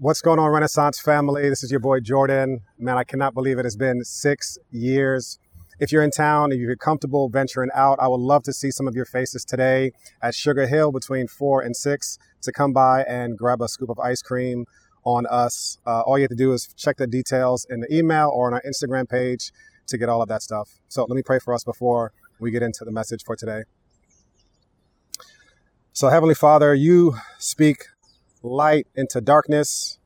What's going on, Renaissance family? This is your boy Jordan. Man, I cannot believe it has been six years. If you're in town and you're comfortable venturing out, I would love to see some of your faces today at Sugar Hill between four and six to come by and grab a scoop of ice cream on us. Uh, all you have to do is check the details in the email or on our Instagram page to get all of that stuff. So let me pray for us before we get into the message for today. So, Heavenly Father, you speak light into darkness.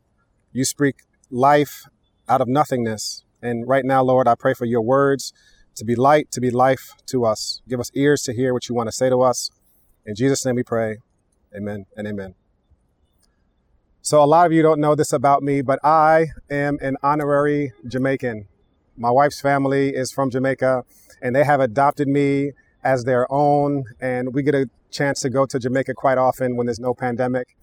You speak life out of nothingness. And right now, Lord, I pray for your words to be light, to be life to us. Give us ears to hear what you want to say to us. In Jesus' name we pray. Amen and amen. So, a lot of you don't know this about me, but I am an honorary Jamaican. My wife's family is from Jamaica, and they have adopted me as their own. And we get a chance to go to Jamaica quite often when there's no pandemic.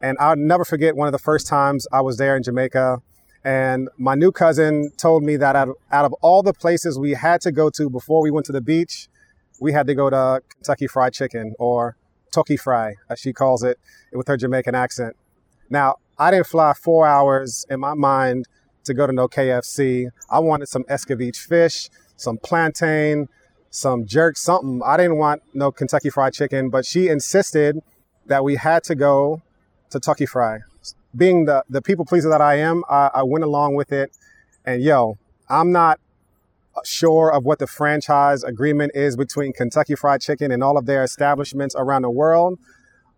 And I'll never forget one of the first times I was there in Jamaica. And my new cousin told me that out of, out of all the places we had to go to before we went to the beach, we had to go to Kentucky Fried Chicken or Toki Fry, as she calls it, with her Jamaican accent. Now, I didn't fly four hours in my mind to go to no KFC. I wanted some escovitch fish, some plantain, some jerk, something. I didn't want no Kentucky Fried Chicken, but she insisted that we had to go to Tucky Fry. Being the, the people pleaser that I am, I, I went along with it. And yo, I'm not sure of what the franchise agreement is between Kentucky Fried Chicken and all of their establishments around the world.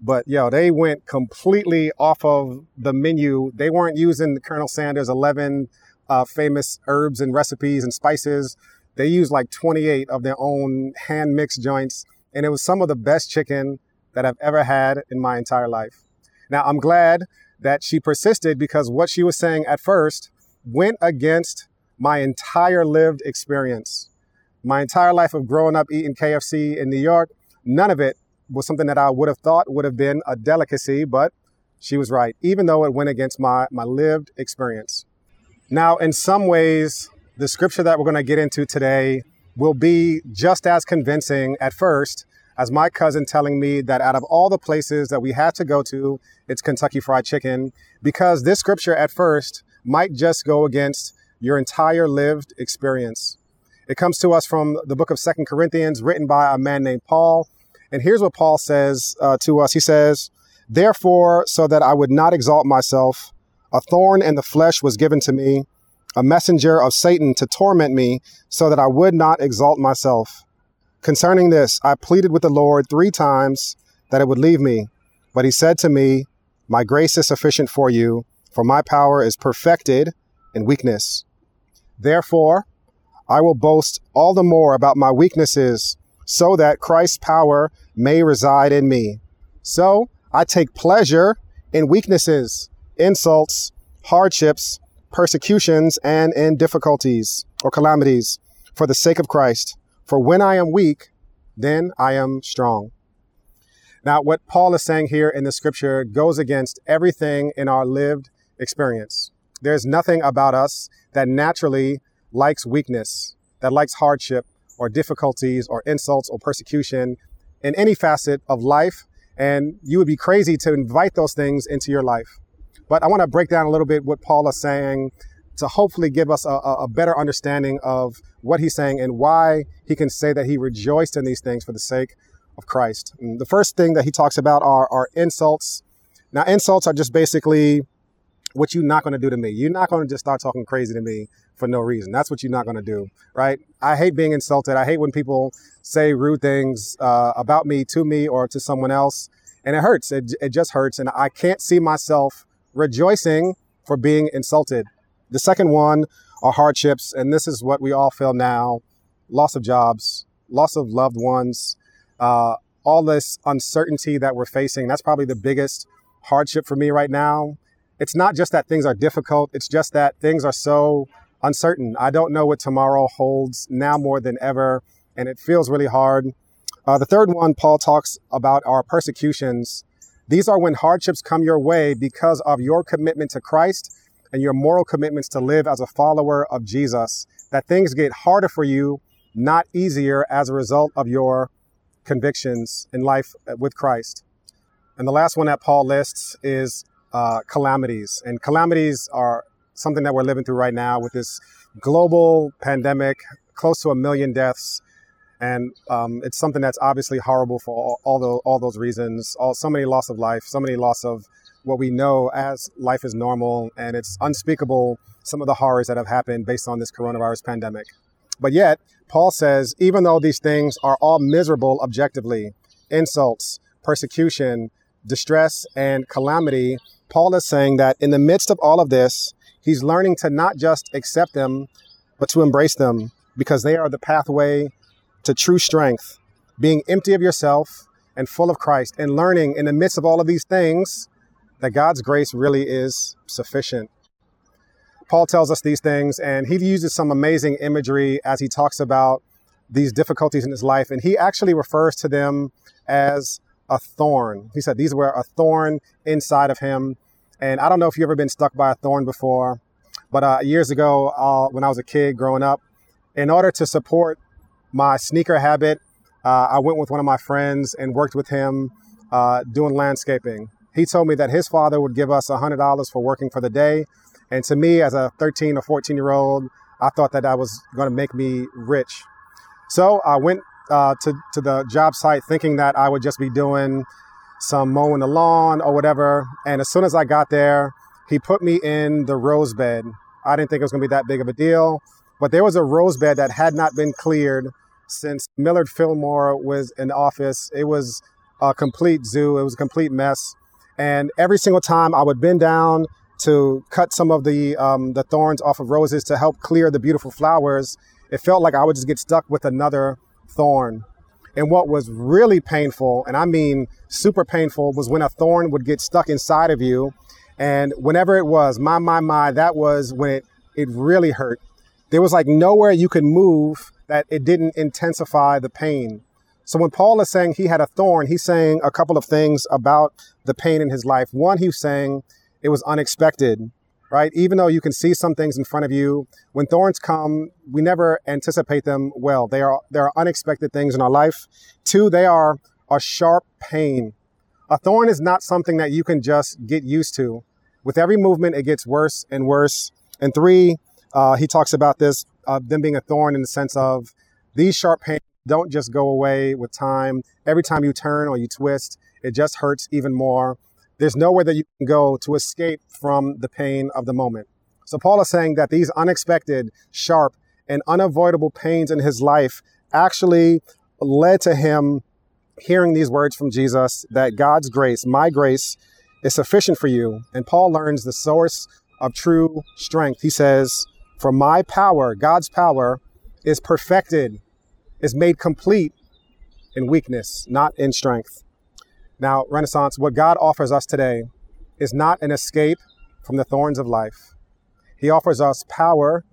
But yo, they went completely off of the menu. They weren't using Colonel Sanders' 11 uh, famous herbs and recipes and spices. They used like 28 of their own hand mixed joints. And it was some of the best chicken that I've ever had in my entire life. Now, I'm glad that she persisted because what she was saying at first went against my entire lived experience. My entire life of growing up eating KFC in New York, none of it was something that I would have thought would have been a delicacy, but she was right, even though it went against my, my lived experience. Now, in some ways, the scripture that we're going to get into today will be just as convincing at first as my cousin telling me that out of all the places that we had to go to, it's Kentucky Fried Chicken, because this scripture at first might just go against your entire lived experience. It comes to us from the book of Second Corinthians, written by a man named Paul. And here's what Paul says uh, to us He says, Therefore, so that I would not exalt myself, a thorn in the flesh was given to me, a messenger of Satan to torment me, so that I would not exalt myself. Concerning this, I pleaded with the Lord three times that it would leave me. But he said to me, My grace is sufficient for you, for my power is perfected in weakness. Therefore, I will boast all the more about my weaknesses, so that Christ's power may reside in me. So I take pleasure in weaknesses, insults, hardships, persecutions, and in difficulties or calamities for the sake of Christ. For when I am weak, then I am strong. Now, what Paul is saying here in the scripture goes against everything in our lived experience. There's nothing about us that naturally likes weakness, that likes hardship or difficulties or insults or persecution in any facet of life. And you would be crazy to invite those things into your life. But I want to break down a little bit what Paul is saying to hopefully give us a, a, better understanding of what he's saying and why he can say that he rejoiced in these things for the sake of Christ. And the first thing that he talks about are, are insults. Now, insults are just basically what you're not going to do to me. You're not going to just start talking crazy to me for no reason. That's what you're not going to do, right? I hate being insulted. I hate when people say rude things uh, about me, to me, or to someone else. And it hurts. It, it just hurts. And I can't see myself rejoicing for being insulted. The second one are hardships, and this is what we all feel now loss of jobs, loss of loved ones, uh, all this uncertainty that we're facing. That's probably the biggest hardship for me right now. It's not just that things are difficult, it's just that things are so uncertain. I don't know what tomorrow holds now more than ever, and it feels really hard. Uh, the third one, Paul talks about our persecutions. These are when hardships come your way because of your commitment to Christ and your moral commitments to live as a follower of Jesus, that things get harder for you, not easier as a result of your convictions in life with Christ. And the last one that Paul lists is uh, calamities. And calamities are something that we're living through right now with this global pandemic, close to a million deaths. And um, it's something that's obviously horrible for all, all, the, all those reasons. All, so many loss of life, so many loss of what we know as life is normal. And it's unspeakable some of the horrors that have happened based on this coronavirus pandemic. But yet, Paul says, even though these things are all miserable objectively, insults, persecution, distress, and calamity, Paul is saying that in the midst of all of this, he's learning to not just accept them, but to embrace them because they are the pathway to true strength, being empty of yourself and full of Christ, and learning in the midst of all of these things that God's grace really is sufficient. Paul tells us these things, and he uses some amazing imagery as he talks about these difficulties in his life. And he actually refers to them as a thorn. He said these were a thorn inside of him. And I don't know if you've ever been stuck by a thorn before, but uh, years ago, uh, when I was a kid growing up, in order to support my sneaker habit, uh, I went with one of my friends and worked with him uh, doing landscaping. He told me that his father would give us $100 for working for the day. And to me, as a 13 or 14 year old, I thought that that was going to make me rich. So I went uh, to, to the job site thinking that I would just be doing some mowing the lawn or whatever. And as soon as I got there, he put me in the rose bed. I didn't think it was going to be that big of a deal, but there was a rose bed that had not been cleared since Millard Fillmore was in office. It was a complete zoo, it was a complete mess. And every single time I would bend down to cut some of the, um, the thorns off of roses to help clear the beautiful flowers, it felt like I would just get stuck with another thorn. And what was really painful, and I mean super painful, was when a thorn would get stuck inside of you. And whenever it was, my, my, my, that was when it, it really hurt. There was like nowhere you could move that it didn't intensify the pain. So when Paul is saying he had a thorn, he's saying a couple of things about the pain in his life. One, he's saying it was unexpected right? Even though you can see some things in front of you, when thorns come, we never anticipate them well. They are there are unexpected things in our life. Two, they are a sharp pain. A thorn is not something that you can just get used to. With every movement, it gets worse and worse. And three, uh, he talks about this uh, them being a thorn in the sense of these sharp pains don't just go away with time. Every time you turn or you twist, it just hurts even more. There's nowhere that you can go to escape from the pain of the moment. So Paul is saying that these unexpected, sharp, and unavoidable pains in his life actually led to him hearing these words from Jesus that God's grace, my grace, is sufficient for you. And Paul learns the source of true strength. He says, For my power, God's power, is perfected, is made complete in weakness, not in strength. Now, Renaissance, what God offers us today is not an escape from the thorns of life. He offers us power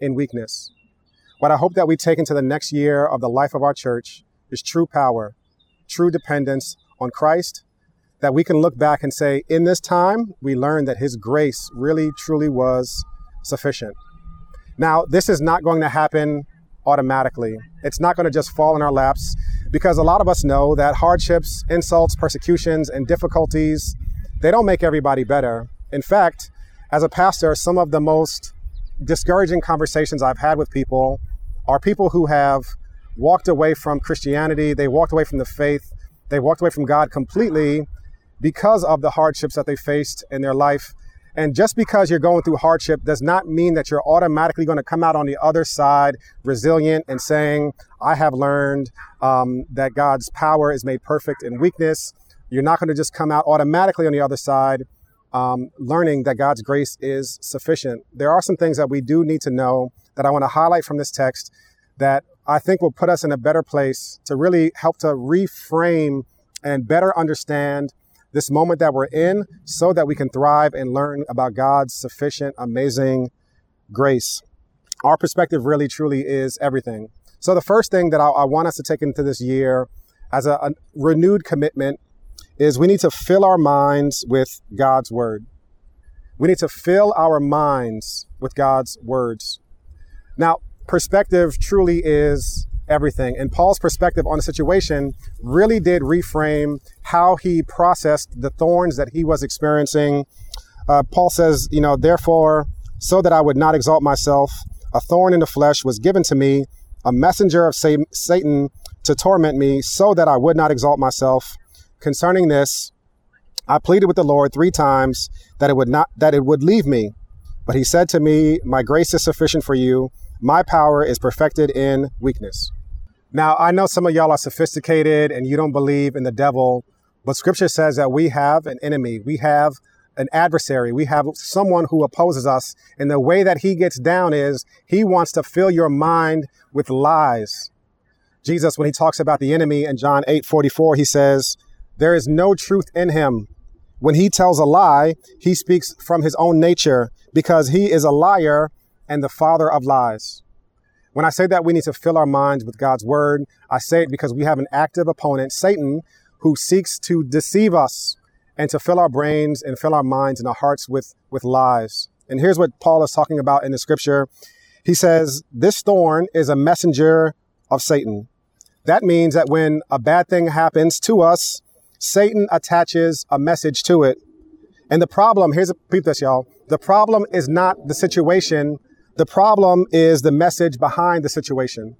in weakness. What I hope that we take into the next year of the life of our church is true power, true dependence on Christ, that we can look back and say, in this time, we learned that His grace really, truly was sufficient. Now, this is not going to happen automatically. It's not going to just fall in our laps because a lot of us know that hardships, insults, persecutions, and difficulties, they don't make everybody better. In fact, as a pastor, some of the most discouraging conversations I've had with people are people who have walked away from Christianity, they walked away from the faith, they walked away from God completely because of the hardships that they faced in their life and just because you're going through hardship does not mean that you're automatically going to come out on the other side resilient and saying, I have learned um, that God's power is made perfect in weakness. You're not going to just come out automatically on the other side um, learning that God's grace is sufficient. There are some things that we do need to know that I want to highlight from this text that I think will put us in a better place to really help to reframe and better understand this moment that we're in so that we can thrive and learn about God's sufficient, amazing grace. Our perspective really, truly is everything. So, the first thing that I, I want us to take into this year as a, a renewed commitment is we need to fill our minds with God's word. We need to fill our minds with God's words. Now, perspective truly is everything. And Paul's perspective on the situation really did reframe how he processed the thorns that he was experiencing. Uh, Paul says, you know, therefore, so that I would not exalt myself, a thorn in the flesh was given to me, a messenger of Satan to torment me, so that I would not exalt myself. Concerning this, I pleaded with the Lord three times that it would not that it would leave me. But he said to me, My grace is sufficient for you. My power is perfected in weakness. Now, I know some of y'all are sophisticated and you don't believe in the devil, but scripture says that we have an enemy. We have an adversary. We have someone who opposes us. And the way that he gets down is he wants to fill your mind with lies. Jesus, when he talks about the enemy in John 8 44, he says, There is no truth in him. When he tells a lie, he speaks from his own nature because he is a liar and the father of lies. When I say that we need to fill our minds with God's word, I say it because we have an active opponent, Satan, who seeks to deceive us and to fill our brains and fill our minds and our hearts with, with lies. And here's what Paul is talking about in the scripture. He says, This thorn is a messenger of Satan. That means that when a bad thing happens to us, Satan attaches a message to it. And the problem, here's a peep this, y'all. The problem is not the situation. The problem is the message behind the situation.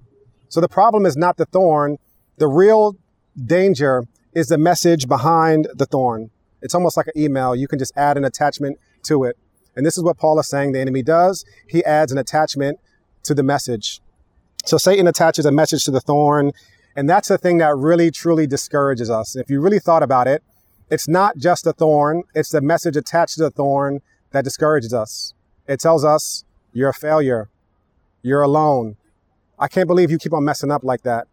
So the problem is not the thorn. The real danger is the message behind the thorn. It's almost like an email. You can just add an attachment to it. And this is what Paul is saying the enemy does. He adds an attachment to the message. So Satan attaches a message to the thorn and that's the thing that really, truly discourages us. If you really thought about it, it's not just a thorn, it's the message attached to the thorn that discourages us. It tells us you're a failure, you're alone. I can't believe you keep on messing up like that.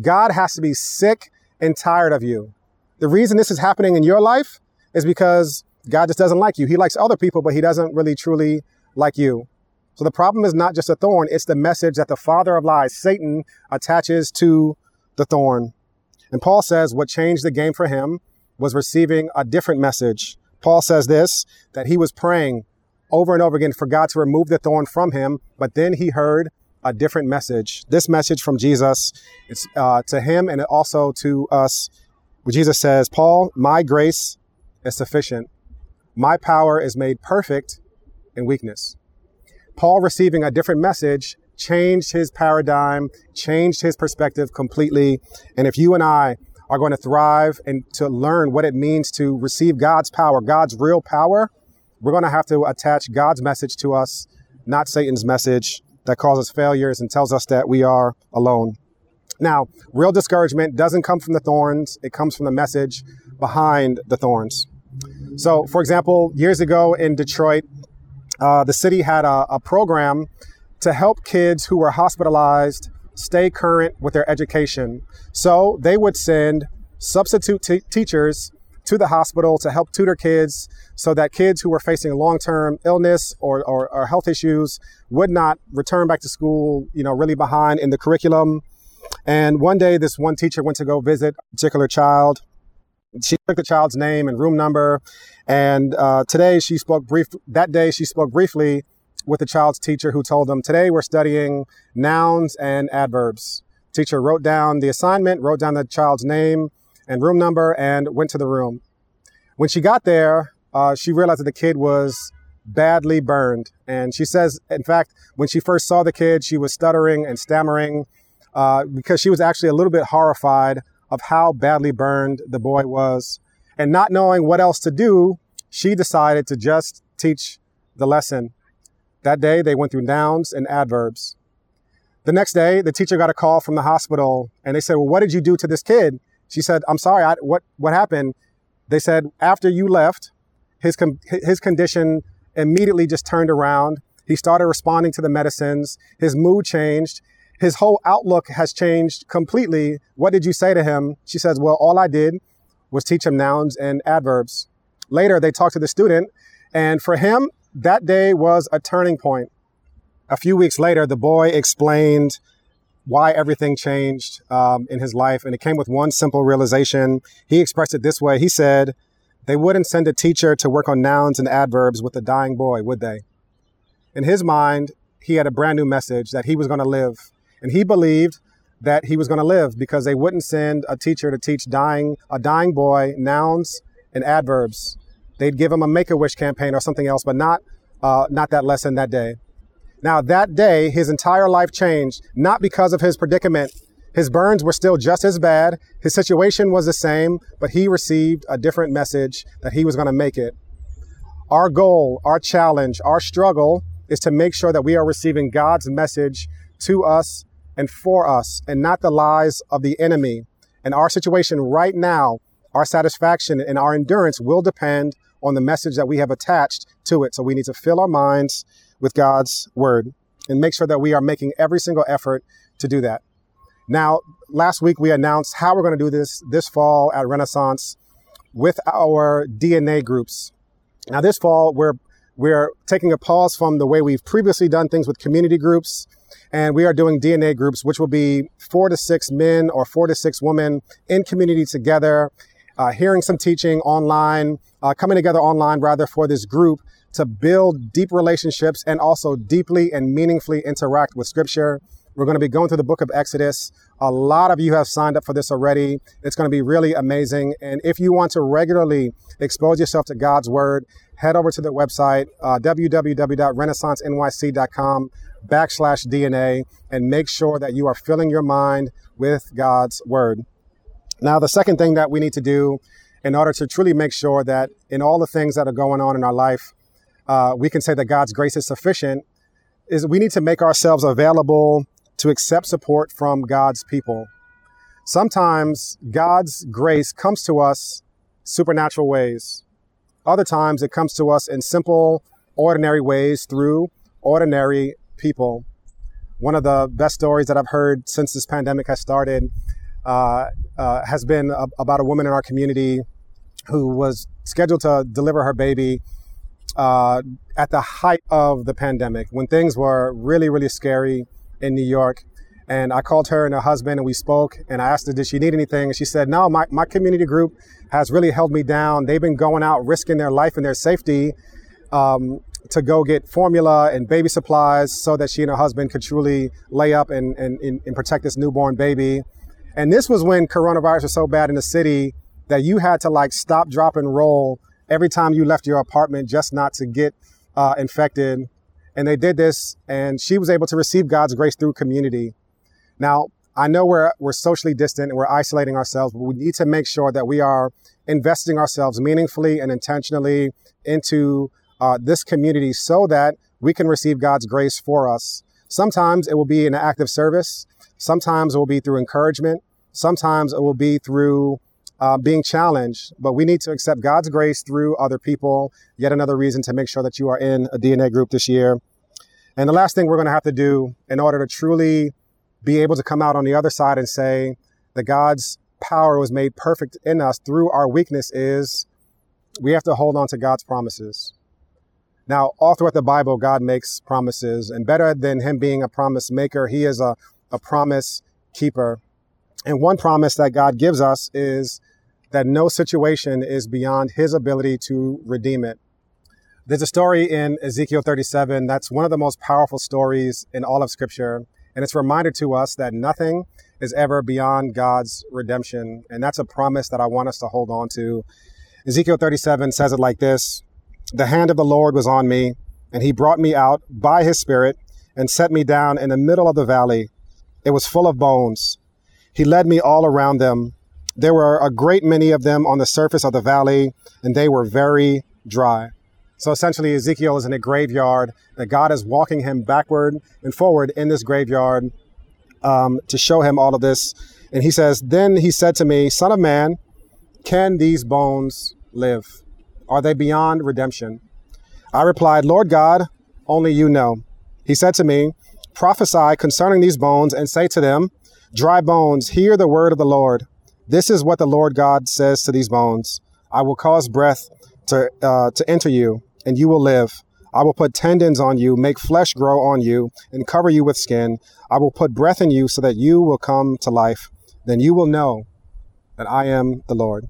God has to be sick and tired of you. The reason this is happening in your life is because God just doesn't like you. He likes other people, but he doesn't really truly like you. So the problem is not just a thorn, it's the message that the father of lies, Satan, attaches to the thorn. And Paul says what changed the game for him was receiving a different message. Paul says this that he was praying over and over again for God to remove the thorn from him, but then he heard a different message. This message from Jesus, it's uh, to him and also to us. Jesus says, Paul, my grace is sufficient. My power is made perfect in weakness. Paul receiving a different message changed his paradigm, changed his perspective completely. And if you and I are going to thrive and to learn what it means to receive God's power, God's real power, we're going to have to attach God's message to us, not Satan's message that causes failures and tells us that we are alone. Now, real discouragement doesn't come from the thorns, it comes from the message behind the thorns. So, for example, years ago in Detroit, uh, the city had a, a program to help kids who were hospitalized stay current with their education. So they would send substitute t- teachers to the hospital to help tutor kids so that kids who were facing long-term illness or, or, or, health issues would not return back to school, you know, really behind in the curriculum. And one day, this one teacher went to go visit a particular child. She took the child's name and room number. And uh, today she spoke brief. That day she spoke briefly with the child's teacher who told them, Today we're studying nouns and adverbs. Teacher wrote down the assignment, wrote down the child's name and room number, and went to the room. When she got there, uh, she realized that the kid was badly burned. And she says, in fact, when she first saw the kid, she was stuttering and stammering uh, because she was actually a little bit horrified of how badly burned the boy was. And not knowing what else to do, she decided to just teach the lesson. That day, they went through nouns and adverbs. The next day, the teacher got a call from the hospital and they said, Well, what did you do to this kid? She said, I'm sorry, I, what, what happened? They said, After you left, his, com- his condition immediately just turned around. He started responding to the medicines. His mood changed. His whole outlook has changed completely. What did you say to him? She says, Well, all I did was teach him nouns and adverbs. Later, they talked to the student, and for him, that day was a turning point. A few weeks later, the boy explained why everything changed um, in his life, and it came with one simple realization. He expressed it this way He said, They wouldn't send a teacher to work on nouns and adverbs with a dying boy, would they? In his mind, he had a brand new message that he was going to live. And he believed that he was going to live because they wouldn't send a teacher to teach dying a dying boy nouns and adverbs. They'd give him a Make a Wish campaign or something else, but not uh, not that lesson that day. Now that day, his entire life changed not because of his predicament. His burns were still just as bad. His situation was the same, but he received a different message that he was going to make it. Our goal, our challenge, our struggle is to make sure that we are receiving God's message to us and for us and not the lies of the enemy. And our situation right now, our satisfaction and our endurance will depend on the message that we have attached to it. So we need to fill our minds with God's word and make sure that we are making every single effort to do that. Now, last week we announced how we're going to do this this fall at Renaissance with our DNA groups. Now, this fall we're we're taking a pause from the way we've previously done things with community groups and we are doing DNA groups, which will be four to six men or four to six women in community together, uh, hearing some teaching online, uh, coming together online rather for this group to build deep relationships and also deeply and meaningfully interact with Scripture. We're going to be going through the book of Exodus. A lot of you have signed up for this already. It's going to be really amazing. And if you want to regularly expose yourself to God's Word, head over to the website, uh, www.renaissancenyc.com backslash DNA and make sure that you are filling your mind with God's word. Now, the second thing that we need to do in order to truly make sure that in all the things that are going on in our life, uh, we can say that God's grace is sufficient is we need to make ourselves available to accept support from God's people. Sometimes God's grace comes to us supernatural ways. Other times it comes to us in simple, ordinary ways through ordinary people. One of the best stories that I've heard since this pandemic has started uh, uh, has been a, about a woman in our community who was scheduled to deliver her baby uh, at the height of the pandemic when things were really, really scary in New York. And I called her and her husband and we spoke and I asked her, did she need anything? And she said, no, my, my community group has really held me down. They've been going out risking their life and their safety um, to go get formula and baby supplies so that she and her husband could truly lay up and, and, and protect this newborn baby. And this was when coronavirus was so bad in the city that you had to like stop, drop, and roll every time you left your apartment just not to get uh, infected. And they did this, and she was able to receive God's grace through community. Now, I know we're, we're socially distant and we're isolating ourselves, but we need to make sure that we are investing ourselves meaningfully and intentionally into uh, this community so that we can receive God's grace for us. Sometimes it will be an act of service. Sometimes it will be through encouragement. Sometimes it will be through uh, being challenged, but we need to accept God's grace through other people. Yet another reason to make sure that you are in a DNA group this year. And the last thing we're going to have to do in order to truly be able to come out on the other side and say that God's power was made perfect in us through our weakness is we have to hold on to God's promises. Now, all throughout the Bible, God makes promises, and better than him being a promise maker, he is a, a promise keeper. And one promise that God gives us is that no situation is beyond his ability to redeem it. There's a story in Ezekiel 37 that's one of the most powerful stories in all of Scripture. And it's a reminder to us that nothing is ever beyond God's redemption. And that's a promise that I want us to hold on to. Ezekiel 37 says it like this the hand of the Lord was on me, and he brought me out by his Spirit and set me down in the middle of the valley. It was full of bones. He led me all around them. There were a great many of them on the surface of the valley, and they were very dry. So essentially, Ezekiel is in a graveyard that God is walking him backward and forward in this graveyard um, to show him all of this. And he says, Then he said to me, Son of man, can these bones live? Are they beyond redemption? I replied, Lord God, only you know. He said to me, Prophesy concerning these bones and say to them, Dry bones, hear the word of the Lord. This is what the Lord God says to these bones I will cause breath to, uh, to enter you, and you will live. I will put tendons on you, make flesh grow on you, and cover you with skin. I will put breath in you so that you will come to life. Then you will know that I am the Lord.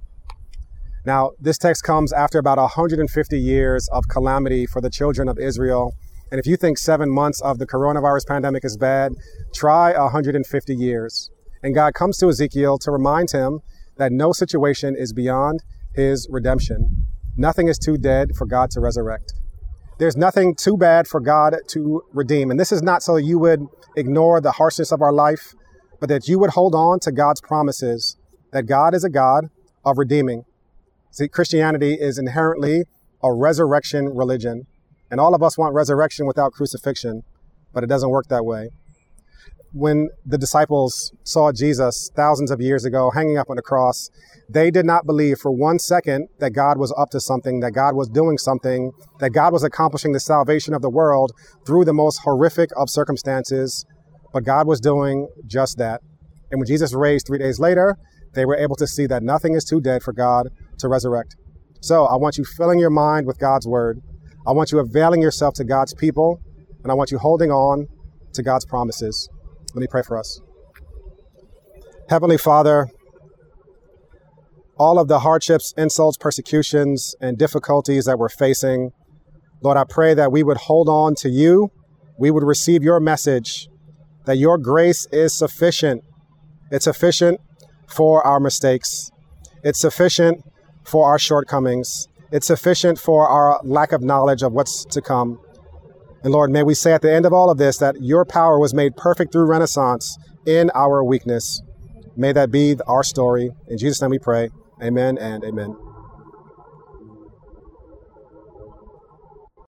Now, this text comes after about 150 years of calamity for the children of Israel. And if you think seven months of the coronavirus pandemic is bad, try 150 years. And God comes to Ezekiel to remind him that no situation is beyond his redemption. Nothing is too dead for God to resurrect. There's nothing too bad for God to redeem. And this is not so you would ignore the harshness of our life, but that you would hold on to God's promises that God is a God of redeeming. See, Christianity is inherently a resurrection religion. And all of us want resurrection without crucifixion, but it doesn't work that way. When the disciples saw Jesus thousands of years ago hanging up on the cross, they did not believe for one second that God was up to something, that God was doing something, that God was accomplishing the salvation of the world through the most horrific of circumstances. But God was doing just that. And when Jesus raised three days later, they were able to see that nothing is too dead for God to resurrect. So I want you filling your mind with God's word. I want you availing yourself to God's people, and I want you holding on to God's promises. Let me pray for us. Heavenly Father, all of the hardships, insults, persecutions, and difficulties that we're facing, Lord, I pray that we would hold on to you. We would receive your message that your grace is sufficient. It's sufficient for our mistakes. It's sufficient for our shortcomings. It's sufficient for our lack of knowledge of what's to come. And Lord, may we say at the end of all of this that your power was made perfect through Renaissance in our weakness. May that be our story. In Jesus' name we pray. Amen and amen.